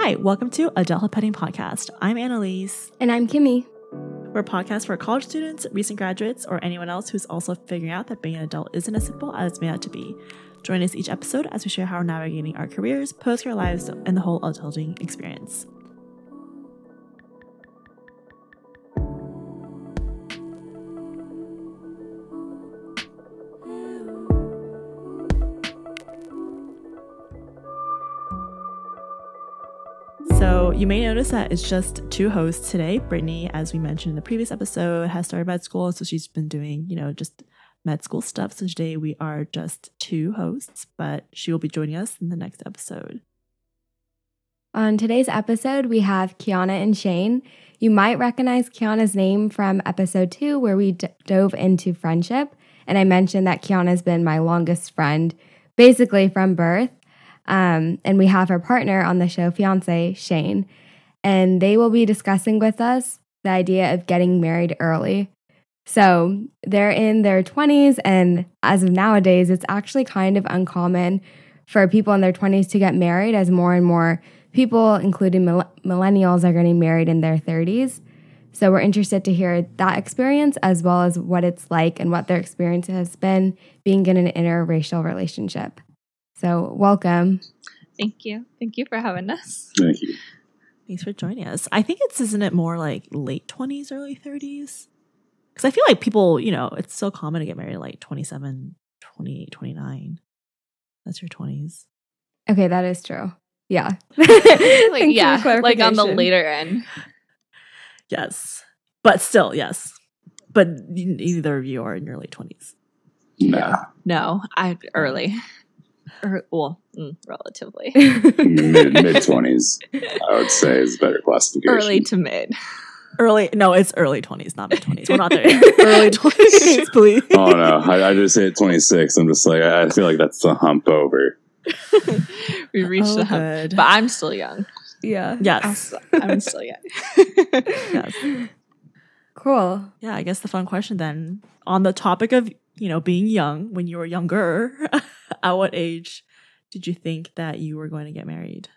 Hi, welcome to Adulthood Petting Podcast. I'm Annalise. And I'm Kimmy. We're a podcast for college students, recent graduates, or anyone else who's also figuring out that being an adult isn't as simple as it's made out to be. Join us each episode as we share how we're navigating our careers, post career lives, and the whole adulting experience. You may notice that it's just two hosts today. Brittany, as we mentioned in the previous episode, has started med school, so she's been doing, you know, just med school stuff. So today we are just two hosts, but she will be joining us in the next episode. On today's episode, we have Kiana and Shane. You might recognize Kiana's name from episode two, where we d- dove into friendship. And I mentioned that Kiana's been my longest friend, basically from birth. Um, and we have her partner on the show, fiance Shane. And they will be discussing with us the idea of getting married early. So they're in their 20s, and as of nowadays, it's actually kind of uncommon for people in their 20s to get married, as more and more people, including mill- millennials, are getting married in their 30s. So we're interested to hear that experience as well as what it's like and what their experience has been being in an interracial relationship. So, welcome. Thank you. Thank you for having us. Thank you. Thanks for joining us. I think it's, isn't it more like late 20s, early 30s? Because I feel like people, you know, it's so common to get married at like 27, 28, 29. That's your 20s. Okay, that is true. Yeah. like, yeah, like on the later end. Yes. But still, yes. But neither of you are in your late 20s. No. No, I early. Or, well, mm, relatively. mid mid twenties, I would say is better classification. Early to mid. Early, no, it's early twenties, not mid twenties. We're not there. Yet. early twenties, please. Oh no, I, I just hit twenty six. I'm just like I feel like that's the hump over. we reached Oh, the hump, good. but I'm still young. Yeah. Yes. I'm still young. yes. Cool. Yeah, I guess the fun question then on the topic of, you know, being young when you were younger, at what age did you think that you were going to get married?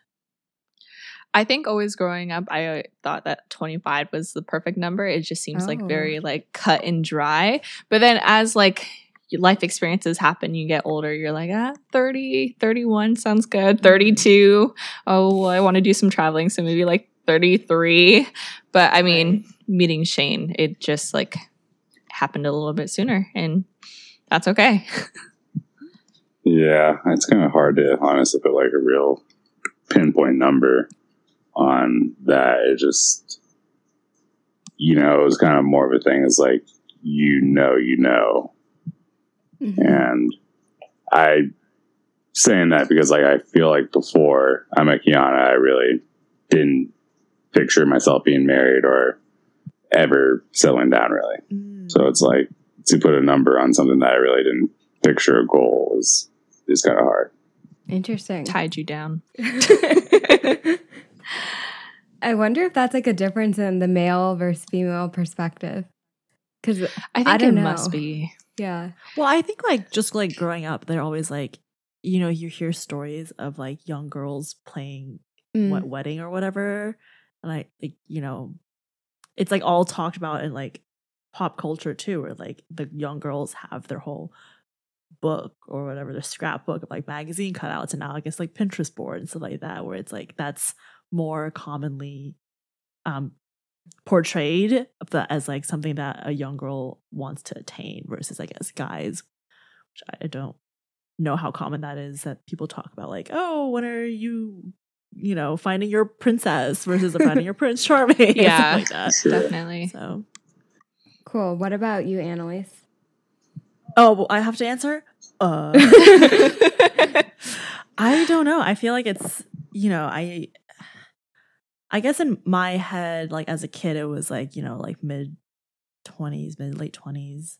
I think always growing up, I uh, thought that 25 was the perfect number. It just seems like Oh. very like cut and dry. But then as like life experiences happen, you get older, you're like, ah, 30, 31 sounds good. 32, oh, well, I want to do some traveling. So maybe like 33. But I mean, meeting Shane, it just like happened a little bit sooner and that's okay. Yeah, it's kind of hard to honestly put like a real pinpoint number on that. It just, you know, it was kind of more of a thing. It's like you know, you know, Mhm. and I saying that because like I feel like before I met Kiana, I really didn't picture myself being married or ever settling down really. Mm. So it's like to put a number on something that I really didn't picture a goal is is kind of hard. Interesting. Tied you down. I wonder if that's like a difference in the male versus female perspective. Because, I think I it don't must know. be. yeah. Well, I think like just like growing up, they're always like, you know, you hear stories of like young girls playing Mm. what wedding or whatever, and I like you know, it's like all talked about in like pop culture too, where like the young girls have their whole book or whatever, their scrapbook of like magazine cutouts, and now I guess like Pinterest board and stuff like that, where it's like that's more commonly um portrayed as like something that a young girl wants to attain versus I guess guys, which I don't know how common that is that people talk about like, oh, when are you, you know, finding your princess versus finding your prince charming, Yeah. like that. Definitely. So, Cool. What about you, Annalise? oh, well, I have to answer. Uh, I don't know. I feel like it's you know I. I guess in my head, like as a kid, it was like you know like mid twenties, mid late twenties.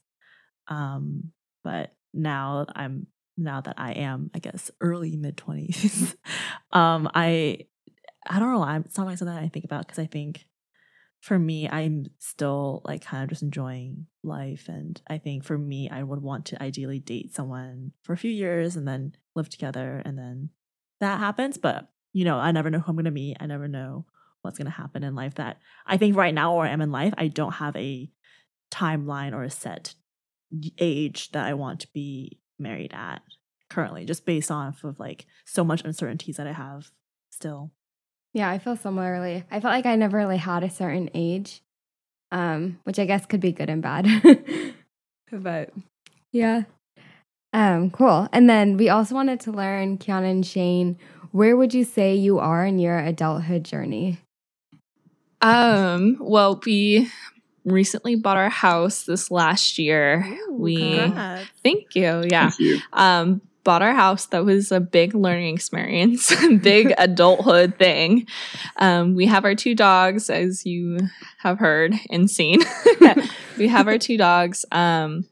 Um, but now I'm now that I am, I guess, early mid twenties. um, I I don't know. I'm, it's not like something I think about because I think for me, I'm still like kind of just enjoying life. And I think for me, I would want to ideally date someone for a few years and then live together. And then that happens. But you know, I never know who I'm gonna meet. I never know what's gonna happen in life. That I think right now where I am in life, I don't have a timeline or a set age that I want to be married at currently, just based off of like so much uncertainties that I have still. Yeah, I feel similarly. I felt like I never really had a certain age, um, which I guess could be good and bad. but yeah. Um, cool. And then we also wanted to learn, Kiana and Shane, where would you say you are in your adulthood journey? Um, well, we recently bought our house this last year. Ooh, we congrats. thank you. Yeah. Thank you. Um, bought our house. That was a big learning experience, big adulthood thing. Um, we have our two dogs, as you have heard and seen. we have our two dogs. Um,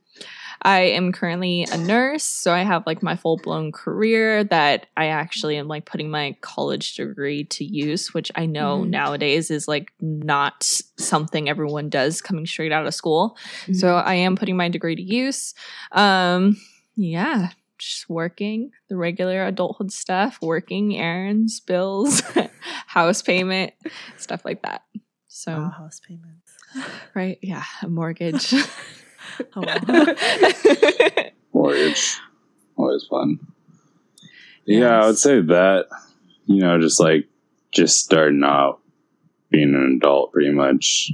I am currently a nurse, so I have like my full blown career that I actually am like putting my college degree to use, which I know Mhm. nowadays is like not something everyone does coming straight out of school. Mm-hmm. So I am putting my degree to use. Um, yeah, just working the regular adulthood stuff, working errands, bills, house payment, stuff like that. So Wow, house payments. right, yeah, a mortgage. Oh. Mortgage. Always fun. Yeah, I would say that, you know, just like just starting out being an adult pretty much.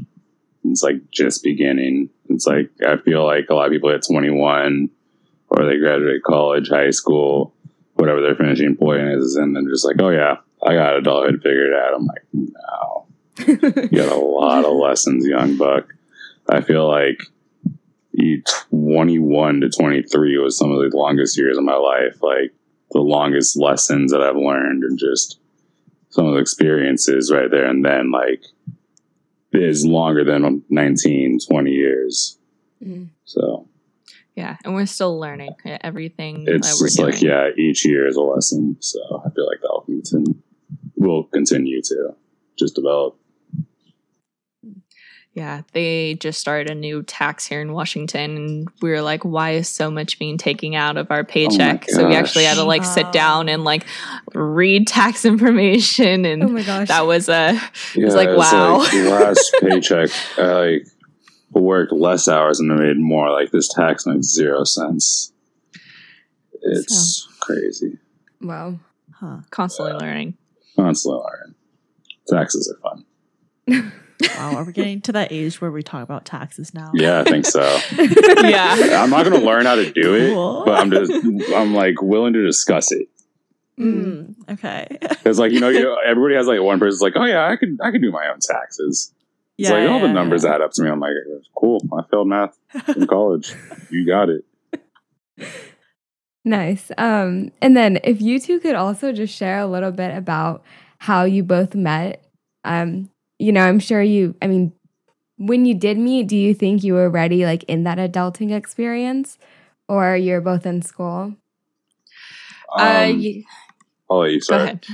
It's like just beginning. It's like I feel like a lot of people at 21 or they graduate college, high school, whatever their finishing point is, and then just like, oh yeah, I got adulthood figured out. I'm like, no. You got a lot of lessons, young buck. I feel like 21 to 23 was some of the longest years of my life. Like the longest lessons that I've learned and just some of the experiences right there and then like is longer than 19, 20 years. Mhm. So yeah, and we're still learning everything it's just doing. like, yeah, each year is a lesson. So I feel like that'll continue, will continue to just develop. Yeah, they just started a new tax here in Washington, and we were like, "Why is so much being taken out of our oh paycheck?" so we actually had to like sit oh. down and like read tax information, and oh my gosh. that was a Yeah, was like, it's wow. like last paycheck, I like worked less hours and I made more. Like this tax makes zero sense. It's crazy. wow. Huh. constantly learning. Constantly learning. Taxes are fun. Wow, are we getting to that age where we talk about taxes now? Yeah, I think so. Yeah, I'm not going to learn how to do it, Cool. but I'm just I'm like willing to discuss it. Mm, okay. Because like you know, you know, everybody has like one person's like, oh yeah, I could I could do my own taxes. It's like all the numbers yeah. add up to me. I'm like, cool. I failed math in college. you got it. Nice. Um, and then if you two could also just share a little bit about how you both met. Um, you know, I'm sure you I mean, when you did meet, do you think you were ready like in that adulting experience? Or you're both in school? uh, Um, y- I'll let you go start.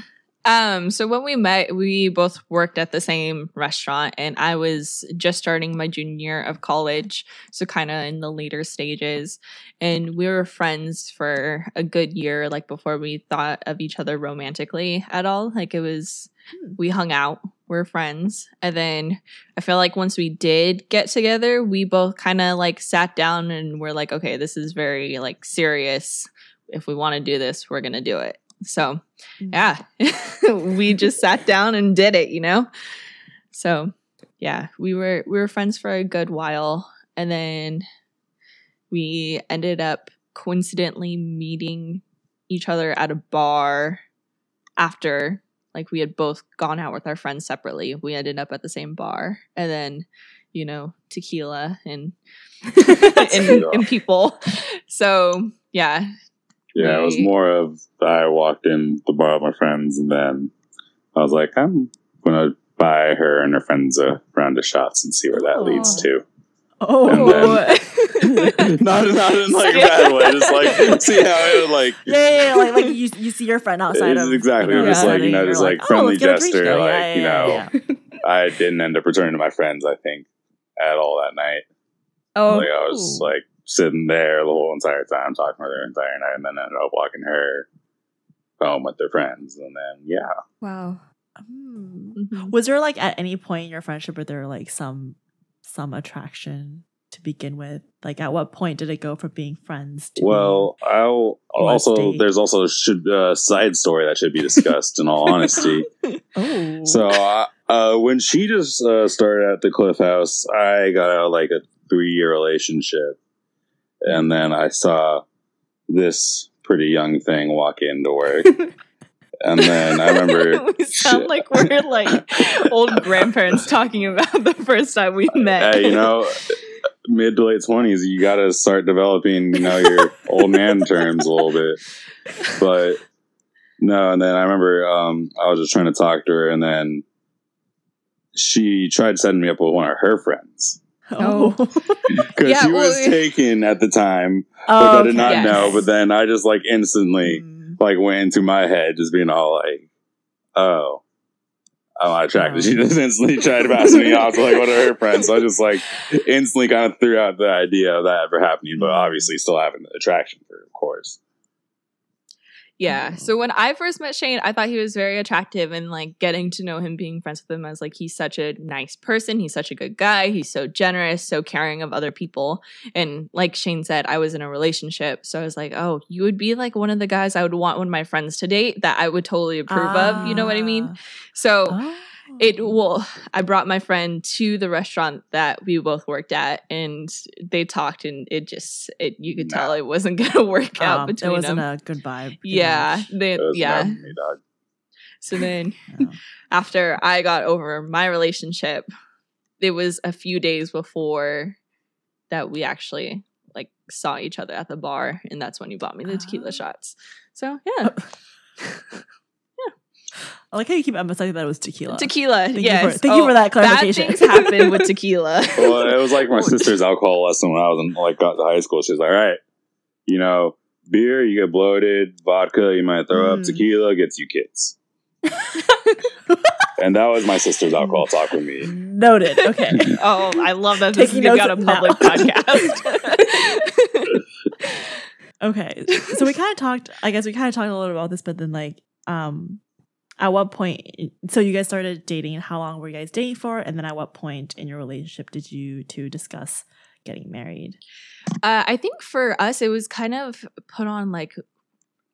Um, so when we met, we both worked at the same restaurant, and I was just starting my junior year of college, so kind of in the later stages. And we were friends for a good year, like before we thought of each other romantically at all. Like it was, Hmm. we hung out, we're friends, and then I feel like once we did get together, we both kind of like sat down and we're like, okay, this is very like serious. If we want to do this, we're gonna do it. So Mm. yeah we just sat down and did it you know so yeah we were we were friends for a good while and then we ended up coincidentally meeting each other at a bar after like we had both gone out with our friends separately. We ended up at the same bar. And then you know tequila and and, and people. So yeah. Yeah, it was more of I walked in the bar with my friends, and then I was like, I'm gonna buy her and her friends a round of shots and see where that leads to. Oh, not, not in like a bad way, just like see how it would like. yeah, yeah, yeah, like like you you see your friend outside of exactly, you know, just like, you setting, know, you're just, like, oh, friendly let's get a drink gesture, like, Yeah, you yeah, know, yeah. I didn't end up returning to my friends. I think at all that night. Oh, Like I was like sitting there the whole entire time talking with her entire night, and then ended up walking her home with their friends, and then yeah, Wow. Mm. Mhm. Was there like at any point in your friendship where there like some some attraction to begin with? Like at what point did it go from being friends to Well, I'll also date. there's also a should uh, side story that should be discussed. in all honesty, oh so uh, uh, when she just uh, started at the Cliff House, I got out like a three year relationship, and then I saw this pretty young thing walk into work, and then I remember. we sound shit. like we're like old grandparents talking about the first time we met. Hey, you know, mid to late twenties, you got to start developing, you know, your old man terms a little bit. But no, and then I remember um, I was just trying to talk to her, and then she tried setting me up with one of her friends oh, because Yeah, she was well, taken at the time, but Oh, I did not yes. know. But then I just like instantly Mm. like went into my head, just being all like, "Oh." Oh, I'm not attracted. Um, she just instantly tried to pass me off to like one of her friends. So I just like instantly kind of threw out the idea of that ever happening, but mm. obviously still having the attraction for, her, of course. Yeah. So when I first met Shane, I thought he was very attractive and like getting to know him, being friends with him I was like he's such a nice person. He's such a good guy. He's so generous, so caring of other people. And like Shane said, I was in a relationship. So I was like, oh, you would be like one of the guys I would want one of my friends to date that I would totally approve of. You know what I mean? So Ah. It well, I brought my friend to the restaurant that we both worked at and they talked and it just it you could tell it wasn't gonna work out Um, it wasn't them. a good vibe. pretty yeah. They, It was yeah. me, dog. So then Yeah. after I got over my relationship, it was a few days before that we actually like saw each other at the bar, and that's when you bought me the tequila Ah. shots. So yeah, I like how you keep emphasizing that it was tequila. tequila. Thank yes. you for, thank you Oh, for that clarification. Bad clarification. things happen with tequila. Well, it was like my sister's alcohol lesson when I was in like got to high school. She was like, "All right, you know, beer you get bloated, vodka you might throw up, Mm. tequila gets you kids." and that was my sister's alcohol talk with me. Noted. Okay. oh, I love that this Taking is got a notes now. public podcast. Okay. So we kind of talked, I guess we kind of talked a little about this, but then like, um, at what point, so you guys started dating, how long were you guys dating for? And then at what point in your relationship did you two discuss getting married? Uh, I think for us, it was kind of put on like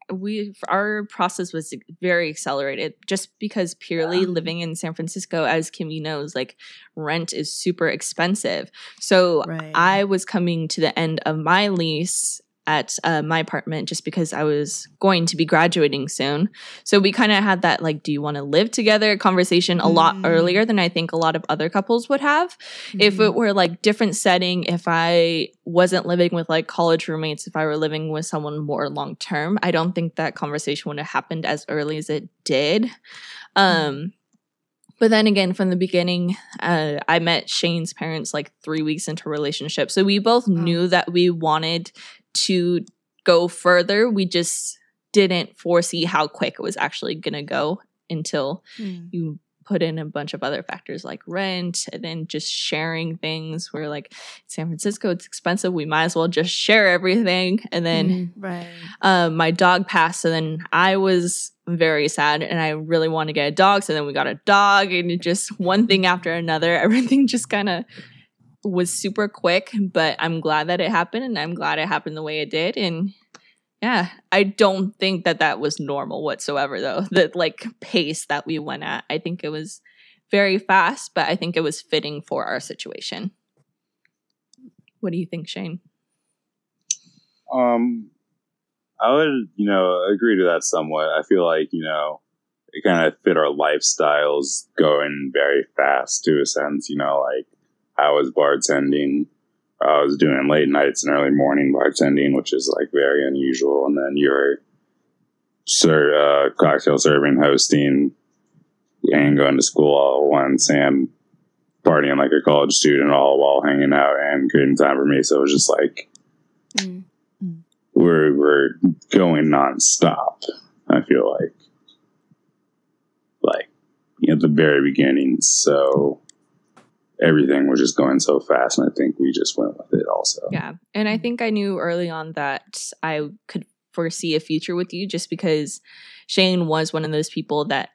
we our process was very accelerated just because purely Yeah. living in San Francisco, as Kimmy knows, like rent is super expensive. So Right. I was coming to the end of my lease at uh, my apartment just because I was going to be graduating soon. So we kind of had that like, do you want to live together conversation a lot Mm. earlier than I think a lot of other couples would have if Mm-hmm. it were like different setting if i wasn't living with like college roommates if i were living with someone more long term i don't think that conversation would have happened as early as it did um but then again from the beginning uh, i met shane's parents like three weeks into a relationship so we both knew that we wanted to go further we just didn't foresee how quick it was actually going to go until Hmm. you put in a bunch of other factors like rent and then just sharing things where like San Francisco it's expensive we might as well just share everything and then Mhm. Right. um, my dog passed so then I was very sad and I really wanted to get a dog so then we got a dog and just one thing after another everything just kind of was super quick but I'm glad that it happened and I'm glad it happened the way it did and yeah, I don't think that that was normal whatsoever, though. The like pace that we went at, I think it was very fast, but I think it was fitting for our situation. What do you think, Shane? Um, I would, you know, agree to that somewhat. I feel like, you know, it kind of fit our lifestyles going very fast to a sense, you know, like I was bartending, I was doing late nights and early morning bartending, which is like very unusual. And then you're ser- uh, cocktail serving, hosting, and going to school all at once and partying like a college student all while hanging out and creating time for me. So it was just like, Mm. we're we're going nonstop. I feel like, like at the very beginning, so everything was just going so fast, and I think we just went with it. Also, Yeah. And I think I knew early on that I could foresee a future with you just because Shane was one of those people that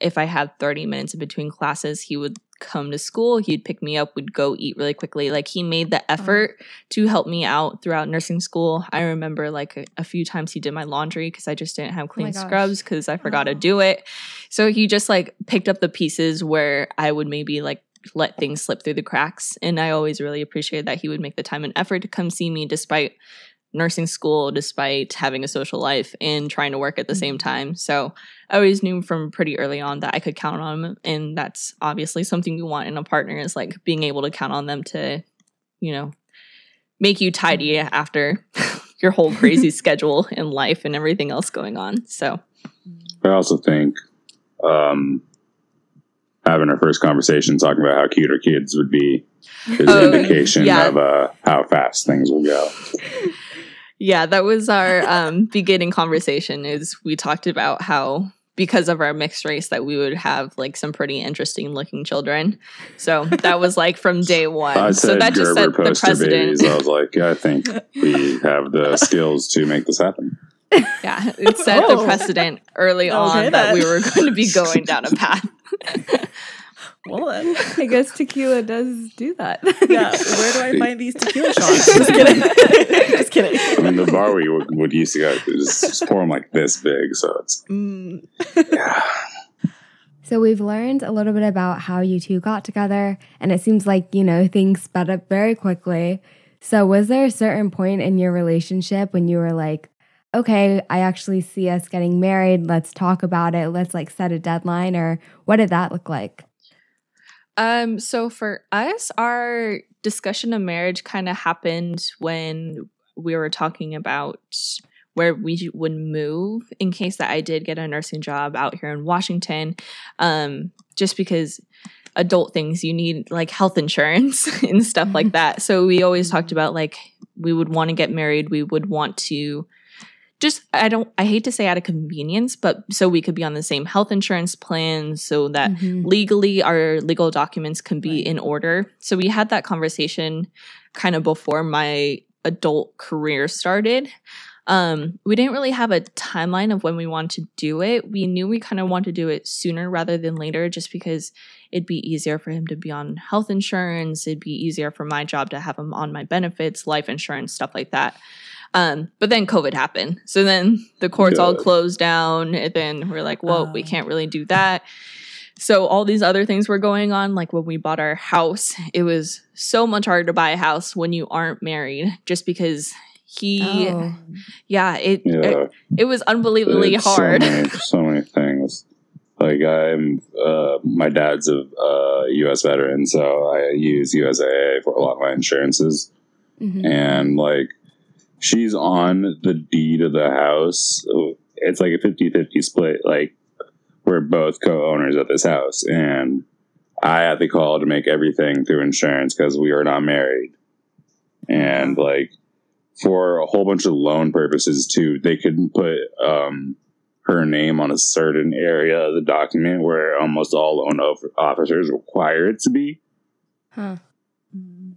if I had 30 minutes in between classes, he would come to school, he'd pick me up, we'd go eat really quickly. Like he made the uh-huh. effort to help me out throughout nursing school. I remember like a, a few times he did my laundry because I just didn't have oh clean gosh. scrubs because I forgot to Oh. do it. So he just like picked up the pieces where I would maybe like let things slip through the cracks. And I always really appreciated that he would make the time and effort to come see me despite nursing school, despite having a social life and trying to work at the same time. So I always knew from pretty early on that I could count on him. And that's obviously something we want in a partner is like being able to count on them to, you know, make you tidy after your whole crazy schedule and life and everything else going on. So I also think um, having our first conversation talking about how cute our kids would be is Oh, an indication yeah. of uh, how fast things will go. Yeah, that was our um, beginning conversation. Is we talked about how because of our mixed race that we would have like some pretty interesting looking children. So that was like from day one. I so that just Gerber set the precedent. babies. I was like, I think we have the skills to make this happen. Yeah, it set the Oh. precedent early on Okay, that we were going to be going down a path. Well then, I guess tequila does do that. yeah. Where do I find these tequila shots? Just kidding. Just kidding. I mean, the bar we would, would used to go to is just pour them like this big, so it's Mm, yeah. So we've learned a little bit about how you two got together, and it seems like, you know, things sped up very quickly. So was there a certain point in your relationship when you were like, okay, I actually see us getting married, let's talk about it, let's like set a deadline, or what did that look like? Um, so for us, our discussion of marriage kind of happened when we were talking about where we would move in case that I did get a nursing job out here in Washington. Um, just because adult things you need like health insurance and stuff like that. So we always talked about like we would want to get married, we would want to just I don't I hate to say out of convenience, but so we could be on the same health insurance plan so that Mhm. legally our legal documents can be Right. in order. So we had that conversation kind of before my adult career started. Um, we didn't really have a timeline of when we wanted to do it. We knew we kind of wanted to do it sooner rather than later just because it'd be easier for him to be on health insurance. It'd be easier for my job to have him on my benefits, life insurance, stuff like that. Um, but then COVID happened. So then the courts all closed down. And then we're like, well, we Oh. can't really do that. So all these other things were going on. Like when we bought our house, it was so much harder to buy a house when you aren't married, just because he, Oh. yeah, it, Yeah. it it was unbelievably It's hard. So many, so many things. Like I'm, uh, my dad's a uh, U.S. veteran, so I use USAA for a lot of my insurances. Mhm. and like she's on the deed of the house. It's like a 50-50 split like we're both co-owners of this house and i had to call to make everything through insurance because we are not married. And like for a whole bunch of loan purposes too they couldn't put um her name on a certain area of the document where almost all loan officers require it to be. Huh.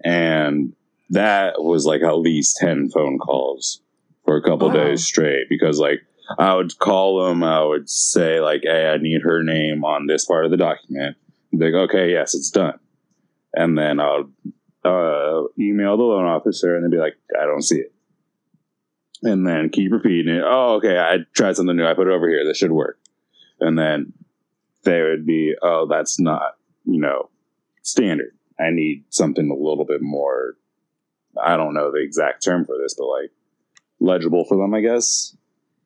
and that was like at least 10 phone calls for a couple Wow. days straight because like i would call them i would say like hey i need her name on this part of the document They go, like okay yes it's done and then i'll uh, email the loan officer and they'd be like i don't see it and then keep repeating it oh okay i tried something new i put it over here this should work and then they would be oh that's not you know standard I need something a little bit more. I don't know the exact term for this, but like legible for them, I guess.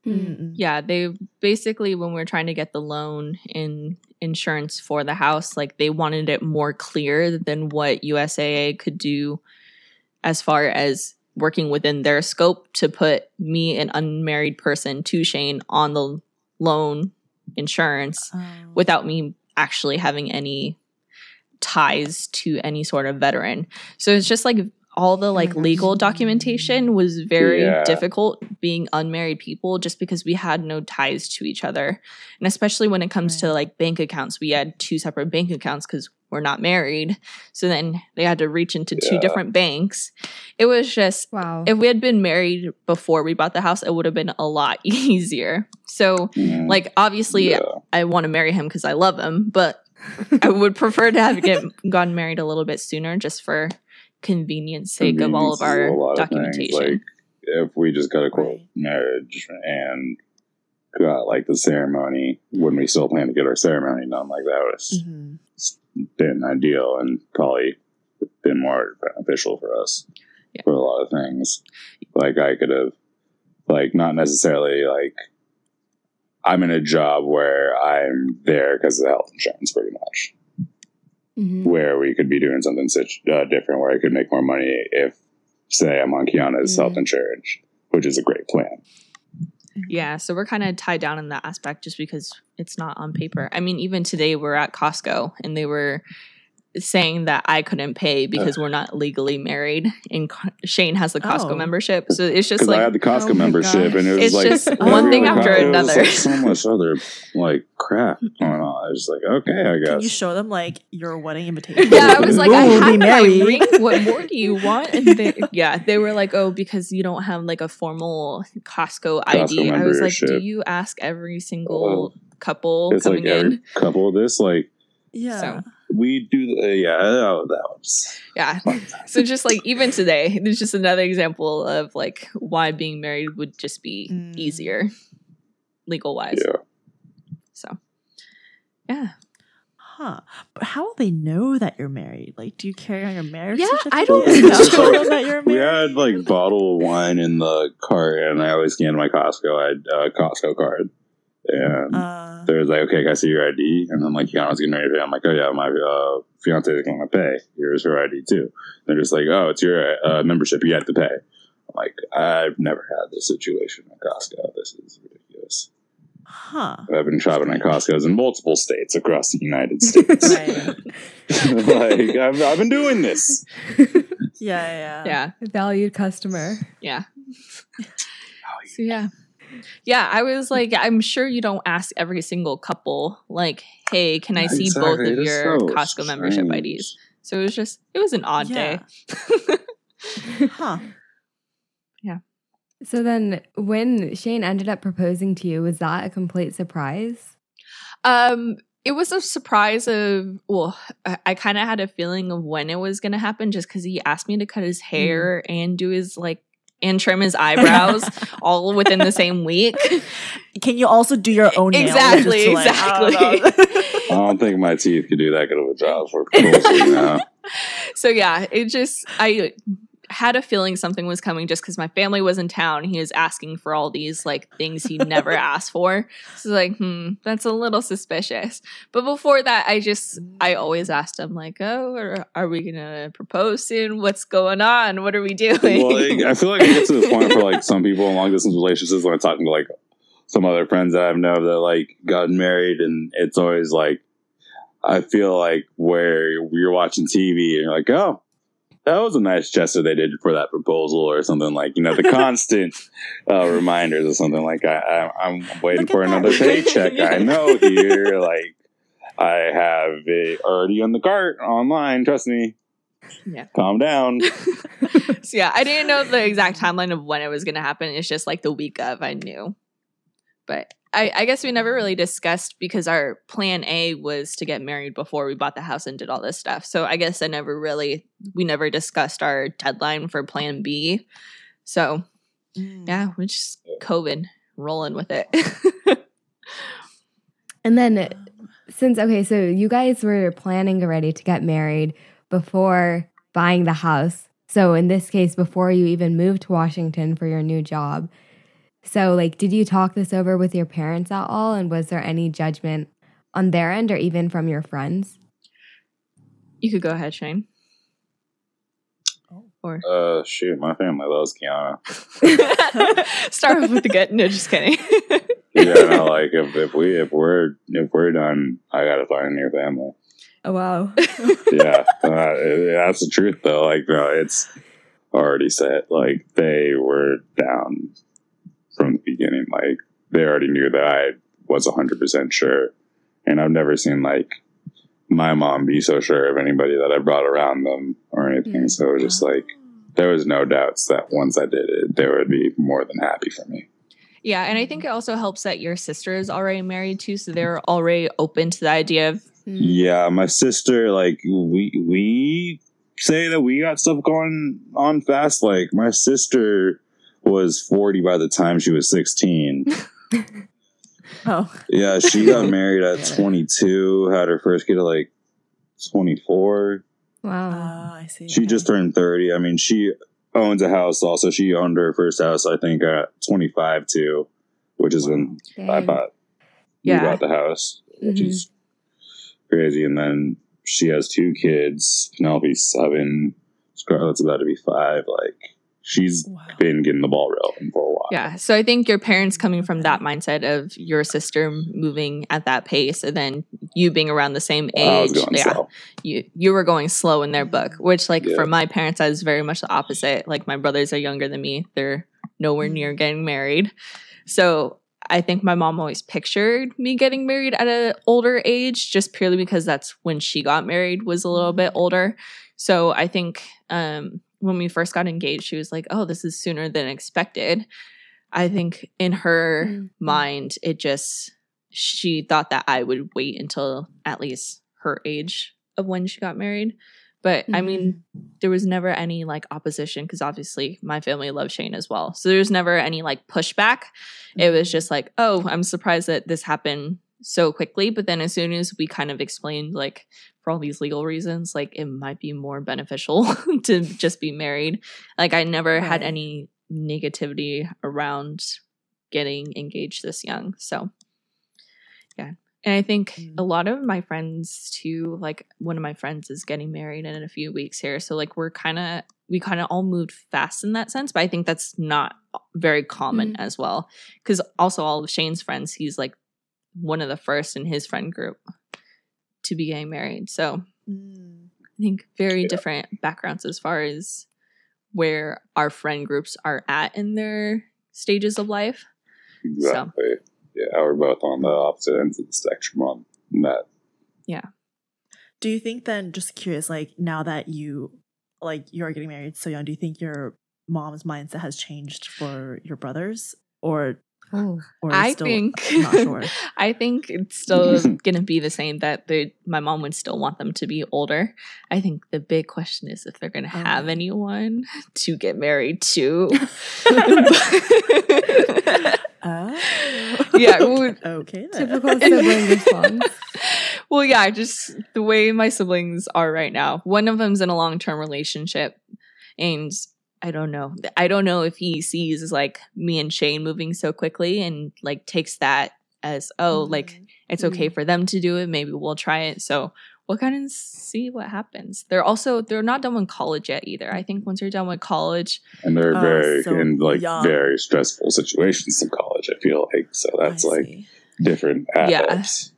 Mm. mm, yeah, they basically when we are trying to get the loan in insurance for the house, like they wanted it more clear than what USAA could do as far as working within their scope to put me, an unmarried person, to Shane on the loan insurance oh. without me actually having any ties to any sort of veteran. So it's just like all the like my legal documentation was very Yeah. difficult being unmarried people just because we had no ties to each other. And especially when it comes to like bank accounts, we had two separate bank accounts cuz we're not married. So then they had to reach into two different banks. It was just Wow. if we had been married before we bought the house, it would have been a lot easier. So Mhm. like obviously Yeah. I want to marry him because I love him, but I would prefer to have get gotten married a little bit sooner just for convenience sake of all of Convenience is a our lot of documentation. Like if we just got a quote Right. marriage and got like the ceremony when we still plan to get our ceremony done, like that was Mhm. been ideal and probably been more beneficial for us Yeah. for a lot of things. Like I could have, like not necessarily like I'm in a job where I'm there because of the health insurance, pretty much. Mhm. Where we could be doing something such uh, different, where I could make more money if, say, I'm on Kiana's Mm. health insurance, which is a great plan. Yeah, so we're kind of tied down in that aspect just because it's not on paper. I mean, even today we're at Costco and they were saying that I couldn't pay uh. because we're not legally married, and Co- Shane has the oh. Costco Oh. membership. So it's just like I had the Costco Oh my membership, and it was It's like just one thing after guy, it was, another. like, so much other like crap going on. I was like, okay, I Can you show them like your wedding invitation? yeah, I was like, I We'll have my ring. What more do you want? And they, yeah, they were like, oh, because you don't have like a formal Costco, ID. I was like, do you ask every single couple It's coming like every in? couple of this, like Yeah. So- we do. The, yeah, oh, that was. Yeah. So just like even today, there's just another example of like why being married would just be Mm. easier, legal wise. Yeah. So, yeah. Huh. But how will they know that you're married? Like, do you carry on your marriage? Yeah, I don't to know. show that you're We had like bottle of wine in the cart, and I always scanned my Costco. I had a Costco card, and Uh, there's like, okay, can I see your ID? And I'm like, yeah, I was getting ready to pay. I'm like, oh yeah, my uh, fiance is going to pay. Here's her ID too. They're just like, oh, it's your uh, membership. You have to pay. I'm like, I've never had this situation at Costco. This is ridiculous. huh. I've been shopping at Costco's in multiple states across the United States. Like I've, I've been doing this. Yeah, yeah. Yeah. Valued customer. Yeah. So yeah. Yeah, I was like, I'm sure you don't ask every single couple, like, hey, can I see both of it is your so Costco membership. IDs? So it was just, it was an odd day. Huh. Yeah. So then, when Shane ended up proposing to you, was that a complete surprise? Um, it was a surprise of well, I, I kind of had a feeling of when it was gonna happen, just because he asked me to cut his hair and do his like and trim his eyebrows all within the same week. Can you also do your own nails? Exactly, just to, like, I don't exactly. I don't think my teeth could do that good of a job for proposing now. so yeah, it just I had a feeling something was coming just because my family was in town. He was asking for all these like things he never asked for. So like, hmm, that's a little suspicious. But before that, I just I always asked him like, oh, are, are we gonna propose soon? What's going on? What are we doing? well, like, I feel like it gets to the point for like some people in long distance relationships when I'm talking to like some other friends that I've know that like gotten married, and it's always like I feel like where you're watching TV and you're like, oh. That was a nice gesture they did for that proposal, or something like you know the constant uh, reminders or something like I, I, I'm waiting Look for that. another paycheck. I know here, like I have it already on the cart online. Trust me. Yeah. Calm down. so yeah, I didn't know the exact timeline of when it was gonna happen. It's just like the week of I knew. But I, I guess we never really discussed because our plan A was to get married before we bought the house and did all this stuff. So I guess I never really we never discussed our deadline for plan B. So Mm. yeah, we're just COVID rolling with it. And then, since, okay, so you guys were planning already to get married before buying the house. So, in this case, before you even moved to Washington for your new job. So, like, did you talk this over with your parents at all? And was there any judgment on their end or even from your friends? you could go ahead, Shane. Or Uh, shoot, my family loves Kiana. start off with the good. No, just kidding. Yeah, no, like if, if we if we're if we're done, I gotta find a new family. Oh, wow. Yeah, uh, that's the truth though. Like, no, it's already set. Like they were down from the beginning. Like they already knew that I was hundred percent sure, and I've never seen like my mom be so sure of anybody that I brought around them or anything. Mm. So it was just like there was no doubts that once I did it, they would be more than happy for me. Yeah, and I think it also helps that your sister is already married too, so they're already open to the idea of Mm. Yeah, my sister, like we we say that we got stuff going on fast. Like my sister was forty by the time she was sixteen. Oh, yeah, she got married at twenty two, had her first kid at like twenty four. Wow. uh, I see. She Okay. just turned thirty. I mean, she owns a house. Also, she owned her first house. I think at twenty five too, which is when I Dang. bought. Yeah. we bought the house, which Mhm. is crazy. And then she has two kids. Penelope's seven. Scarlett's about to be five. Like she's Wow. been getting the ball rolling for a while. Yeah. So I think your parents coming from that mindset of your sister moving at that pace and then you being around the same I was age. going Yeah. slow. You you were going slow in their book, which like Yeah. for my parents I was very much the opposite. Like my brothers are younger than me. They're nowhere near getting married. So I think my mom always pictured me getting married at an older age just purely because that's when she got married was a little bit older. So I think um when we first got engaged, she was like, "Oh, this is sooner than expected." I think in her Mm. mind, it just she thought that I would wait until at least her age of when she got married. But I mean, there was never any like opposition because obviously my family loves Shane as well. So there was never any like pushback. It was just like, oh, I'm surprised that this happened so quickly. But then as soon as we kind of explained, like, for all these legal reasons, like, it might be more beneficial to just be married. Like, I never had any negativity around getting engaged this young. So, yeah. And I think Mm. a lot of my friends too, like one of my friends is getting married in a few weeks here. So like we're kind of we kind of all moved fast in that sense, but I think that's not very common Mm. as well. Cuz also all of Shane's friends, he's like one of the first in his friend group to be getting married. So Mm. I think very Yeah. different backgrounds as far as where our friend groups are at in their stages of life. Exactly. Yeah, we're both on the opposite ends of the spectrum on that. Yeah. Do you think then, just curious, like now that you like you're getting married so young, do you think your mom's mindset has changed for your brothers, or Oh. or I still think not sure? I think it's still gonna be the same that they my mom would still want them to be older. I think the big question is if they're gonna oh. have Oh. anyone to get married to. Oh. Yeah, well- okay. Then. Typical sibling response. well, yeah, just the way my siblings are right now. One of them's in a long term relationship, and I don't know. I don't know if he sees like me and Shane moving so quickly and like takes that as oh, like Mm. it's okay for them to do it. Maybe we'll try it. So we'll kind of see what happens. They're also they're not done with college yet either. I think once you're done with college, And they're Oh, very so in like young. very stressful situations in college, I feel like. So I that's like see. different Yeah. adults.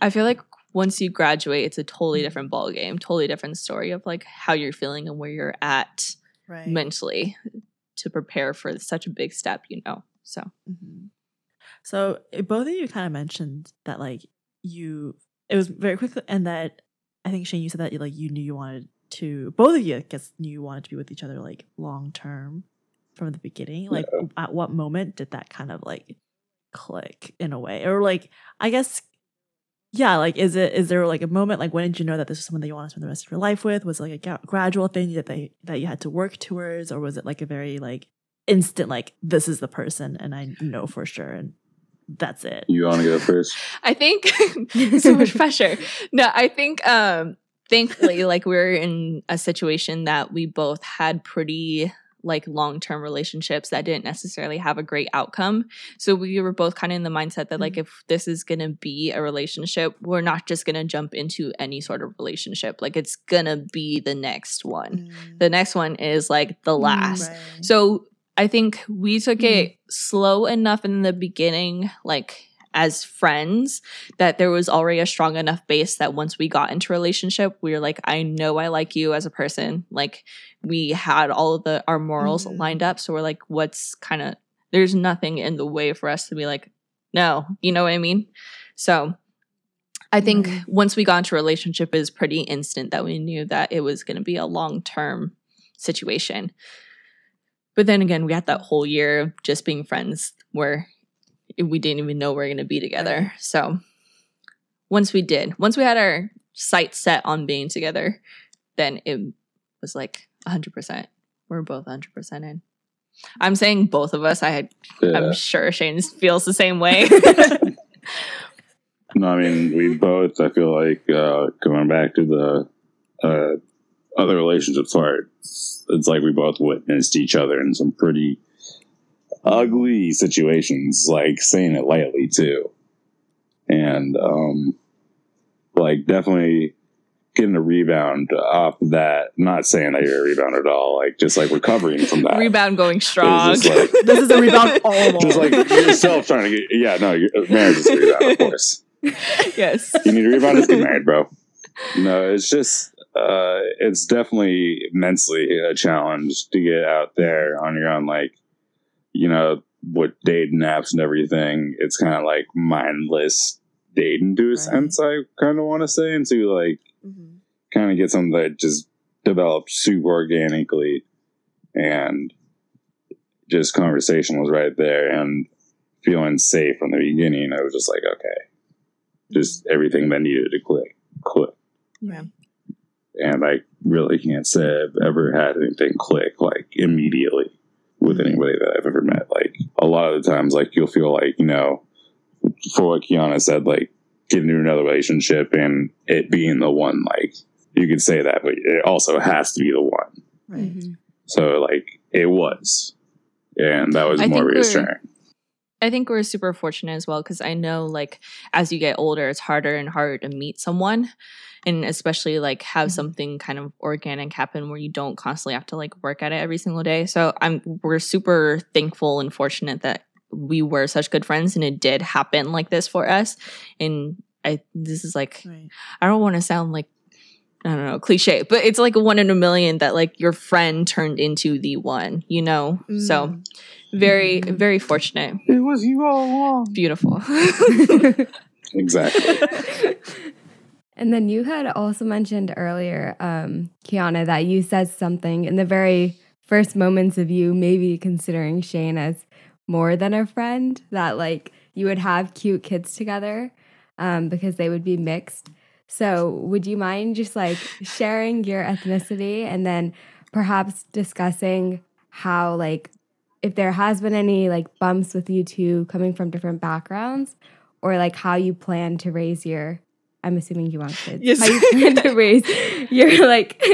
I feel like once you graduate, it's a totally different ball game, totally different story of like how you're feeling and where you're at right. mentally to prepare for such a big step, you know. So Mhm. So eh, both of you kind of mentioned that like you it was very quick and that I think Shane you said that you like you knew you wanted to both of you I guess knew you wanted to be with each other like long term from the beginning. Like at what moment did that kind of like click in a way? Or like I guess yeah, like is it is there like a moment like when did you know that this was someone that you want to spend the rest of your life with? Was it like a gra- gradual thing that they that you had to work towards, or was it like a very like instant like this is the person and I know for sure and that's it. You want to go first? I think so much pressure. No, I think um thankfully like we're in a situation that we both had pretty like long-term relationships that didn't necessarily have a great outcome. So we were both kind of in the mindset that like mm-hmm. if this is going to be a relationship, we're not just going to jump into any sort of relationship. Like it's going to be the next one. The mm. next one is like the mm, last. Right. So I think we took Mhm. it mm-hmm. slow enough in the beginning, like as friends, that there was already a strong enough base that once we got into a relationship, we were like, I know I like you as a person. Like we had all of the our morals Mhm. lined up. So we're like, what's kind of there's nothing in the way for us to be like, no, you know what I mean? So I think Mhm. once we got into a relationship, is pretty instant that we knew that it was going to be a long term situation. But then again, we had that whole year of just being friends where we didn't even know we are going to be together. So once we did, once we had our sights set on being together, then it was like 100%. We're both 100% in. I'm saying both of us. I had, Yeah. I'm sure Shane feels the same way. No, I mean we both. I feel like uh, going back to the uh, other relationships part. It's, it's like we both witnessed each other in some pretty ugly situations. Like saying it lightly too, and um, like definitely getting a rebound off that. Not saying that you're a rebound at all. Like just like recovering from that. Rebound going strong. like this is a rebound all along. just like yourself trying to get. Yeah, no, your- marriage is a rebound, of course. yes. you need a rebound, just get married, bro. No, it's just uh it's definitely immensely a challenge to get out there on your own, like you know, with dating apps and everything. It's kind of like mindless dating to a Right. sense. I kind of want to say, and to like Mhm. kind of get something that just developed super organically, and just conversation was right there, and feeling safe from the beginning. I was just like, okay, just everything that needed to click, click. Yeah. And I really can't say I've ever had anything click like immediately with anybody that I've ever met. Like a lot of the times, like you'll feel like, you know, for what Kiana said, like getting into another relationship and it being the one, like you could say that, but it also has to be the one. Right. Mhm. So like it was. And that was I more reassuring. I think we're super fortunate as well because I know, like, as you get older, it's harder and harder to meet someone, and especially like have Mhm. something kind of organic happen where you don't constantly have to like work at it every single day. So I'm we're super thankful and fortunate that we were such good friends and it did happen like this for us. And I this is like Right. I don't want to sound like I don't know cliche, but it's like a one in a million that like your friend turned into the one, you know. So Mm. very Mhm. very fortunate, It was you all along. beautiful. Exactly. and then you had also mentioned earlier, um, Kiana, that you said something in the very first moments of you maybe considering Shane as more than a friend, that like you would have cute kids together um, because they would be mixed. So, would you mind just like sharing your ethnicity and then perhaps discussing how, like, if there has been any like bumps with you two coming from different backgrounds, or like how you plan to raise your I'm assuming you want kids. Yes. How you plan to raise your like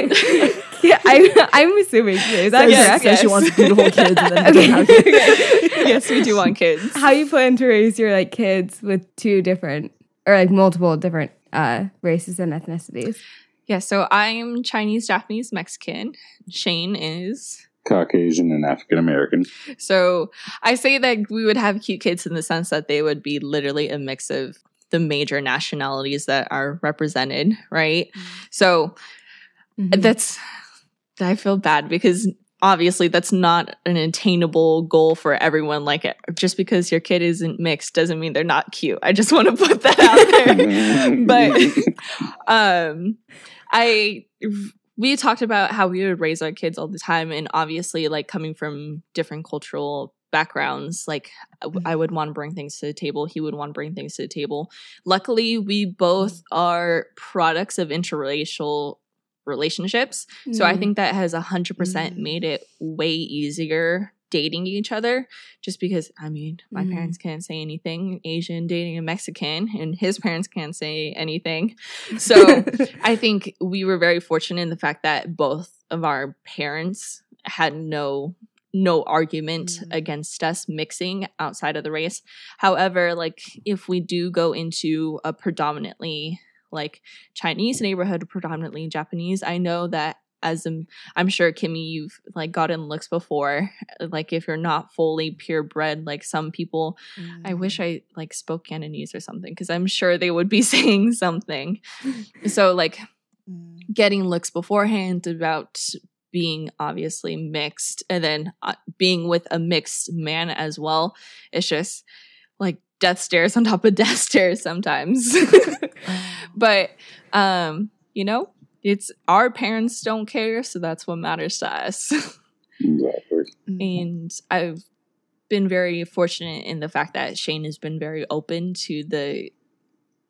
yeah, I I'm assuming too. Is that Says- Yes, correct? says she wants beautiful kids and then Okay. doesn't have kids. yes, we do want kids. How you plan to raise your like kids with two different or like multiple different uh races and ethnicities. Yeah, so I'm Chinese, Japanese, Mexican. Shane is. Caucasian and African American. So I say that we would have cute kids in the sense that they would be literally a mix of the major nationalities that are represented, right? So Mhm. that's I feel bad because obviously that's not an attainable goal for everyone. Like just because your kid isn't mixed doesn't mean they're not cute. I just want to put that out there. but um i we talked about how we would raise our kids all the time and obviously like coming from different cultural backgrounds like i would want to bring things to the table he would want to bring things to the table luckily we both are products of interracial relationships so i Mhm. think that has 100% Mm. made it way easier dating each other just because i mean my Mhm. parents can't say anything asian dating a mexican and his parents can't say anything so i think we were very fortunate in the fact that both of our parents had no no argument Mhm. against us mixing outside of the race however like if we do go into a predominantly like chinese neighborhood predominantly japanese i know that as a, i'm sure kimmy you've like gotten looks before like if you're not fully purebred like some people i wish i like spoke cantonese or something because i'm sure they would be saying something so like Mm. getting looks beforehand about being obviously mixed and then uh, being with a mixed man as well it's just like death stares on top of death stares sometimes. but um, you know, it's our parents don't care, so that's what matters to us. Exactly. and I've been very fortunate in the fact that Shane has been very open to the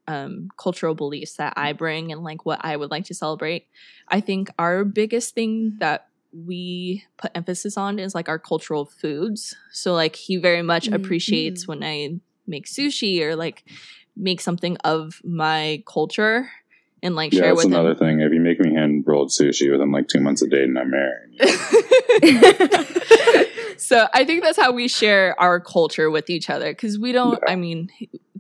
um, cultural beliefs that I bring and like what I would like to celebrate. I think our biggest thing that we put emphasis on is like our cultural foods. So like he very much Mm, appreciates when I make sushi or like make something of my culture and like Yeah, share that's with another him. thing. If you make me hand rolled sushi within like two months of dating, I'm married. so I think that's how we share our culture with each other because we don't. I mean,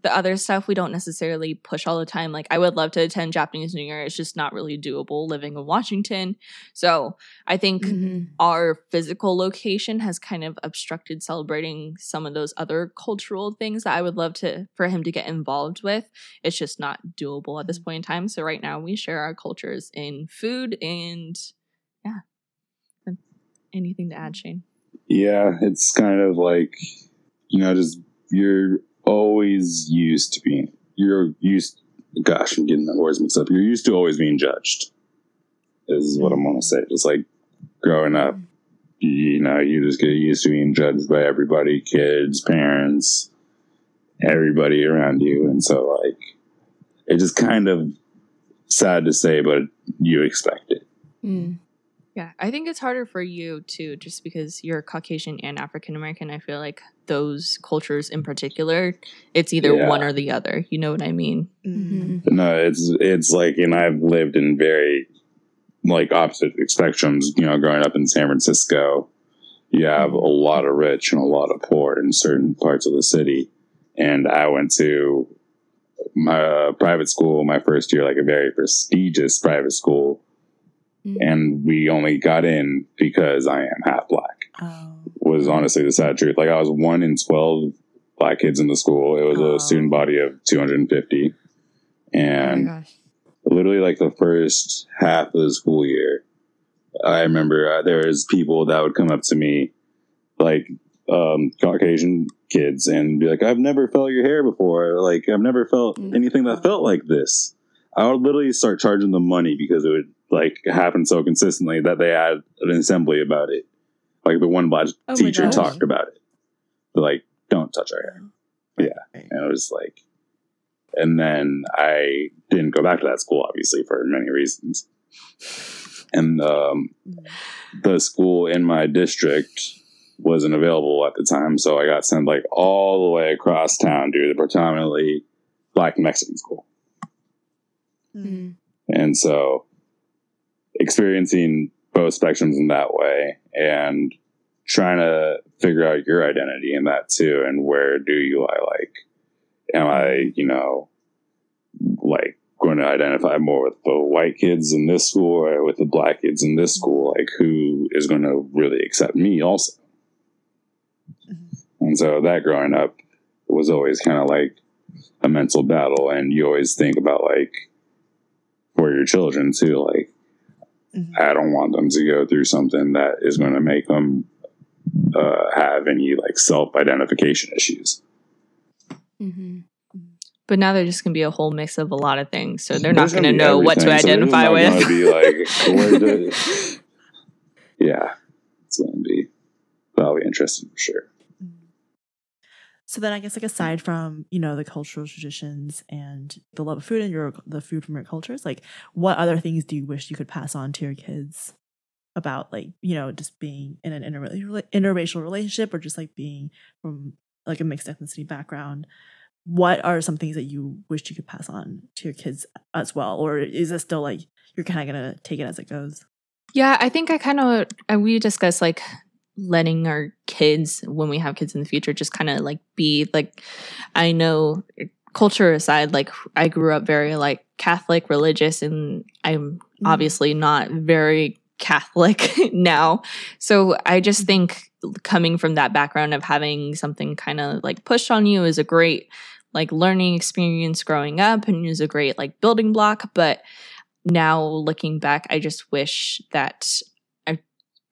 the other stuff we don't necessarily push all the time. Like I would love to attend Japanese New Year. It's just not really doable living in Washington. So I think Mhm. our physical location has kind of obstructed celebrating some of those other cultural things that I would love to for him to get involved with. It's just not doable at this point in time. So right now we share our cultures in food and yeah. Anything to add, Shane? Yeah, it's kind of like, you know, just you're always used to being, you're used, gosh, I'm getting the words mixed up. You're used to always being judged, is what I'm going to say. Just like growing up, you know, you just get used to being judged by everybody kids, parents, everybody around you. And so, like, it's just kind of sad to say, but you expect it. Mm. Yeah, I think it's harder for you too, just because you're Caucasian and African American. I feel like those cultures in particular, it's either Yeah. one or the other. You know what I mean? Mhm. No, it's it's like, and I've lived in very like opposite spectrums. You know, growing up in San Francisco, you have a lot of rich and a lot of poor in certain parts of the city. And I went to my uh, private school my first year, like a very prestigious private school, Mm. and we only got in because I am half black. Oh. Was honestly the sad truth. Like I was one in twelve black kids in the school. It was Oh. a student body of two hundred and fifty, and literally like the first half of the school year i remember uh, there was people that would come up to me like um, caucasian kids and be like i've never felt your hair before like i've never felt Mm. anything that felt like this i would literally start charging them money because it would like happened so consistently that they had an assembly about it like the one black Oh teacher talked about it They're like don't touch our hair Yeah. Right. and it was like and then i didn't go back to that school obviously for many reasons and um, the school in my district wasn't available at the time so i got sent like all the way across town to the predominantly black mexican school Mm. and so experiencing both spectrums in that way and trying to figure out your identity in that too and where do you I like am I, you know, like going to identify more with the white kids in this school or with the black kids in this school? Like who is going to really accept me also? Mhm. And so that growing up was always kind of like a mental battle and you always think about like for your children too, like Mhm. I don't want them to go through something that is going to make them uh, have any like self identification issues. Mhm. But now they're just gonna be a whole mix of a lot of things, so they're not gonna know what to everything, so identify with. Be like, yeah, it's going to be that'll be interesting for sure. So then I guess like aside from, you know, the cultural traditions and the love of food and your the food from your cultures, like what other things do you wish you could pass on to your kids about like, you know, just being in an inter- interracial relationship or just like being from like a mixed ethnicity background? What are some things that you wish you could pass on to your kids as well? Or is it still like you're kind of going to take it as it goes? Yeah, I think I kind of uh, we discussed like letting our kids when we have kids in the future just kind of like be like I know culture aside like I grew up very like Catholic religious and I'm mm-hmm. obviously not very Catholic now. So I just mm-hmm. think coming from that background of having something kind of like pushed on you is a great like learning experience growing up and is a great like building block, but now looking back, I just wish that I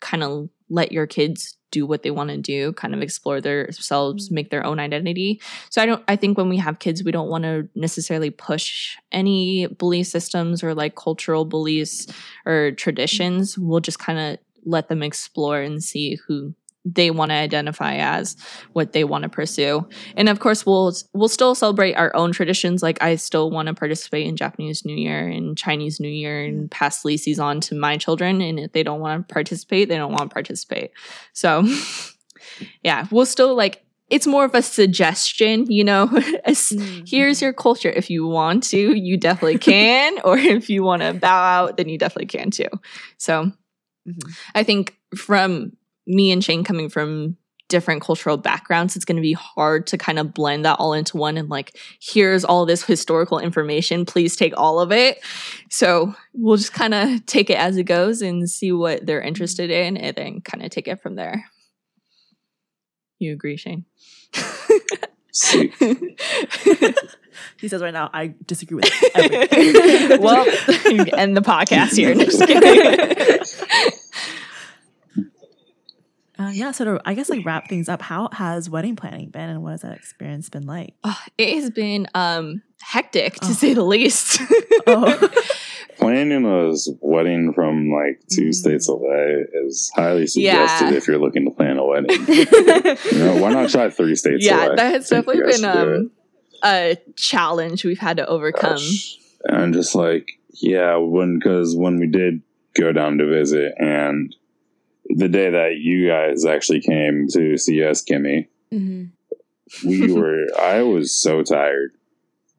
kind of let your kids do what they want to do, kind of explore themselves, Mm. make their own identity. So I don't I think when we have kids, we don't want to necessarily push any belief systems or like cultural beliefs or traditions. We'll just kind of let them explore and see who they want to identify as what they want to pursue. And of course we'll we'll still celebrate our own traditions. Like i still want to participate in japanese new year and chinese new year and pass leases on to my children and if they don't want to participate they don't want to participate. So yeah we'll still like it's more of a suggestion you know? Here's your culture. If you want to you definitely can or if you want to bow out then you definitely can too. So Mhm. i think from me and shane coming from different cultural backgrounds it's going to be hard to kind of blend that all into one and like here's all this historical information please take all of it so we'll just kind of take it as it goes and see what they're interested in and then kind of take it from there you agree shane See, He says right now, I disagree with everything. well, end the podcast here. No, just kidding. Uh, yeah. So to, I guess like wrap things up, how has wedding planning been, and what has that experience been like? Oh, it has been um, hectic to Oh. say the least. Oh. planning a wedding from like two Mm. states away is highly suggested Yeah. if you're looking to plan a wedding. You know, why not try three states yeah, away? that has I think you definitely been should do it. um, a challenge we've had to overcome. Gosh. And just like, yeah, when because when we did go down to visit, and the day that you guys actually came to see us, Kimmy, Mhm. we were. I was so tired.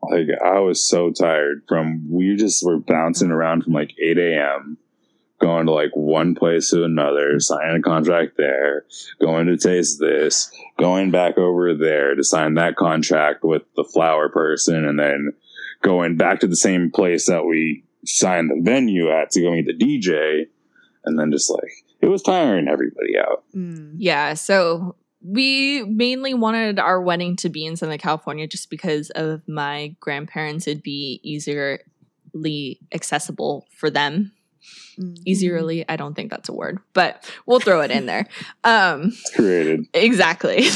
Like I was so tired from we just were bouncing around from like eight a.m. Going to like one place to another, signing a contract there, going to taste this, going back over there to sign that contract with the flower person, and then going back to the same place that we signed the venue at to go meet the DJ, and then just like it was tiring everybody out. Mm. Yeah, so we mainly wanted our wedding to be in Southern California just because of my grandparents. It'd be easierly accessible for them. Mm. Easierly, I don't think that's a word, but we'll throw it in there. Um, It's created. Exactly.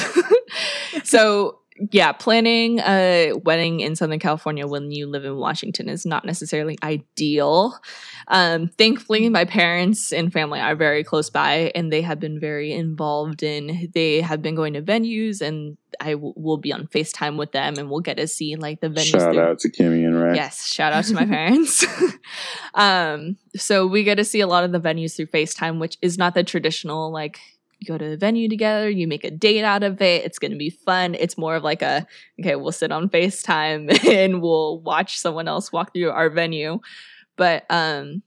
so, yeah, planning a wedding in Southern California when you live in Washington is not necessarily ideal. Um, thankfully, my parents and family are very close by and they have been very involved in, they have been going to venues and I w- will be on FaceTime with them and we'll get to see like the venues. Shout out to Kimmy and Ray. Yes, shout out to my parents. um, so we get to see a lot of the venues through FaceTime, which is not the traditional like you go to the venue together, you make a date out of it. It's going to be fun. It's more of like a okay, we'll sit on FaceTime and we'll watch someone else walk through our venue. But um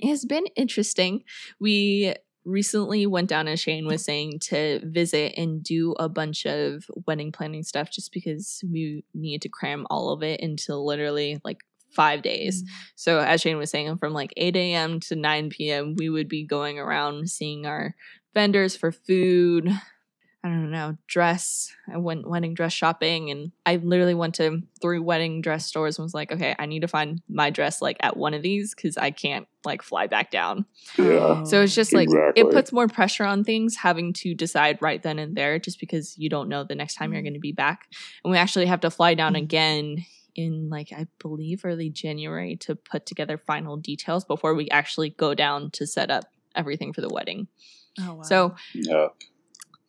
it has been interesting. We recently went down as Shane was saying to visit and do a bunch of wedding planning stuff just because we needed to cram all of it into literally like five days. So as Shane was saying, from like 8 a.m. to 9 p.m., we would be going around seeing our vendors for food. I don't know, dress. I went wedding dress shopping and I literally went to three wedding dress stores and was like, okay, I need to find my dress like at one of these because I can't like fly back down. Yeah. So it's just like Exactly. it puts more pressure on things having to decide right then and there just because you don't know the next time you're going to be back. And we actually have to fly down Mm. again in like I believe early January to put together final details before we actually go down to set up everything for the wedding. Oh, wow. So Yeah.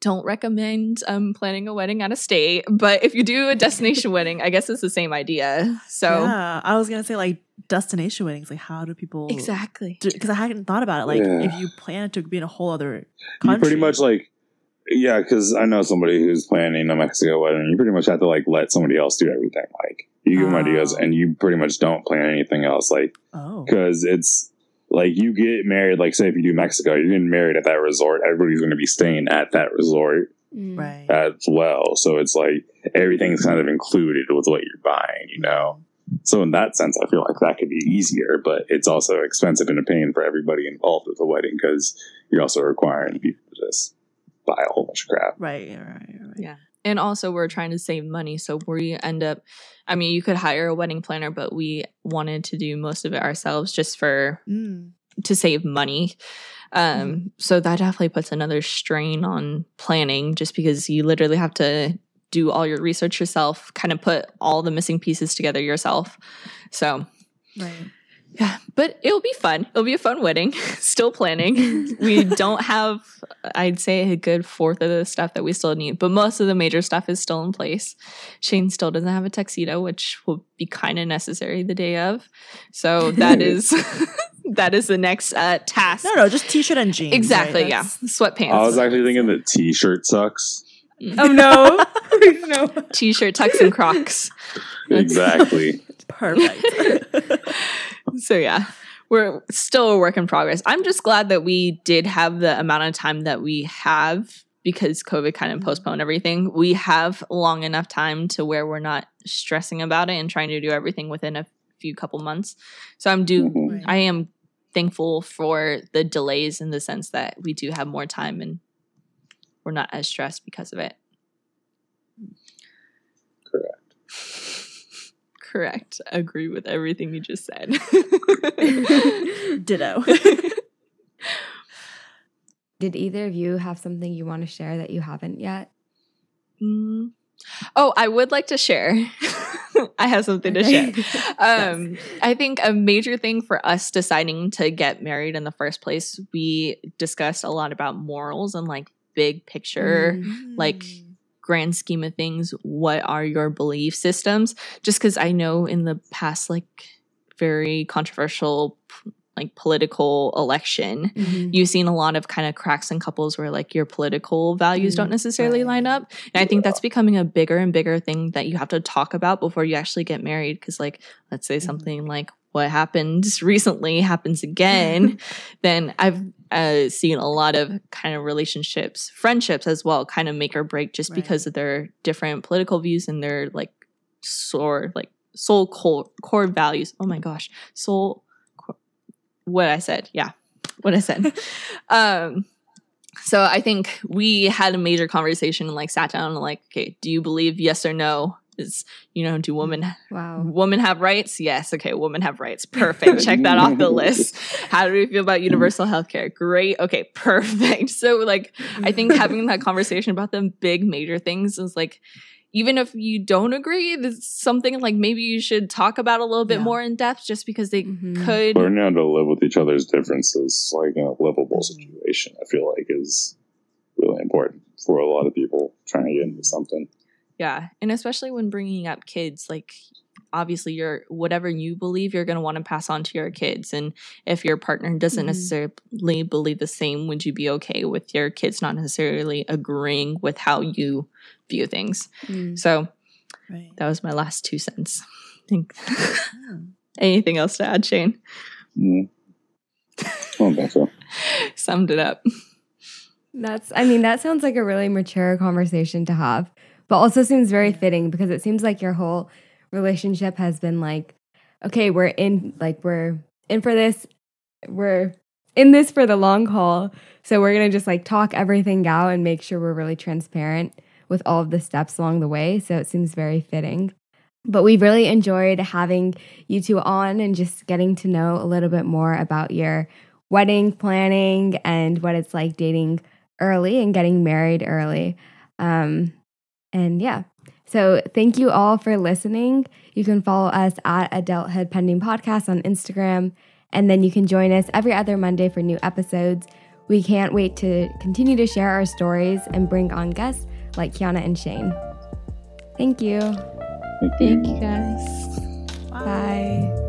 don't recommend um planning a wedding out of state, but if you do a destination wedding, I guess it's the same idea. So yeah, I was gonna say like destination weddings. Like, how do people exactly. Because I hadn't thought about it. Like, Yeah. if you plan to be in a whole other You country, pretty much like, yeah, because I know somebody who's planning a Mexico wedding. You pretty much have to like let somebody else do everything. Like you give them ideas, Oh. and you pretty much don't plan anything else. Like oh, because it's like you get married. Like say if you do Mexico, you're getting married at that resort. Everybody's going to be staying at that resort Mm. right, as well. So it's like everything's kind of included with what you're buying. You know. So in that sense, I feel like that could be easier, but it's also expensive and a pain for everybody involved with the wedding because you're also requiring people to just buy a whole bunch of crap. right, right, right. Yeah. And also, we're trying to save money. So we end up, I mean, you could hire a wedding planner, but we wanted to do most of it ourselves just for Mm. to save money. Um, so that definitely puts another strain on planning just because you literally have to do all your research yourself, kind of put all the missing pieces together yourself. So Right. Yeah, but it'll be fun. It'll be a fun wedding. Still planning. we don't have, I'd say, a good fourth of the stuff that we still need, but most of the major stuff is still in place. Shane still doesn't have a tuxedo, which will be kind of necessary the day of. So that is that is the next uh, task. No, no, just t-shirt and jeans. exactly. right? Yeah, sweatpants. I was actually thinking that t-shirt sucks. Oh no. no. t-shirt, tux, and Crocs. Exactly. Perfect. so yeah we're still a work in progress i'm just glad that we did have the amount of time that we have because covid kind of postponed everything we have long enough time to where we're not stressing about it and trying to do everything within a few couple months so i'm do Mhm. I am thankful for the delays in the sense that we do have more time and we're not as stressed because of it Correct. correct agree with everything you just said Ditto. Did either of you have something you want to share that you haven't yet? Mm. Oh, I would like to share. I have something to share. Um, I think a major thing for us deciding to get married in the first place, we discussed a lot about morals and like big picture, like grand scheme of things. What are your belief systems? Just because I know in the past, like very controversial, like political election, Mhm. you've seen a lot of kind of cracks in couples where like your political values Mm, don't necessarily line up and i think that's becoming a bigger and bigger thing that you have to talk about before you actually get married because like let's say Mhm. something like what happened recently happens again then i've uh, seen a lot of kind of relationships friendships as well kind of make or break just Right. because of their different political views and their like sore like soul core, core values. Oh my gosh. Soul core, what i said. Yeah. What i said. Um so i think we had a major conversation and like sat down and like okay do you believe yes or no is you know do women Wow. women have rights? Yes. Okay women have rights. Perfect. Check that off the list. How do we feel about universal health care great. Okay perfect. So like i think having that conversation about the big major things is like even if you don't agree there's something like maybe you should talk about a little bit Yeah. more in depth just because they Mhm. could Learning how to live with each other's differences, like in a livable situation, I feel like is really important for a lot of people trying to get into something. Yeah, and especially when bringing up kids, like obviously you're whatever you believe you're going to want to pass on to your kids and if your partner doesn't Mhm. necessarily believe the same would you be okay with your kids not necessarily agreeing with how you view things Mm. so Right. that was my last two cents I think anything else to add shane Mm. I so. summed it up That's, I mean, that sounds like a really mature conversation to have, but also seems very fitting because it seems like your whole relationship has been like, okay, we're in, like, we're in for this, we're in this for the long haul. So we're going to just like talk everything out and make sure we're really transparent with all of the steps along the way. So it seems very fitting. But we really enjoyed having you two on and just getting to know a little bit more about your wedding planning and what it's like dating early and getting married early. Um, and yeah, so thank you all for listening. You can follow us at Adulthood Pending Podcast on Instagram, and then you can join us every other Monday for new episodes. We can't wait to continue to share our stories and bring on guests like Kiana and Shane. Thank you. Thank thank you guys Bye.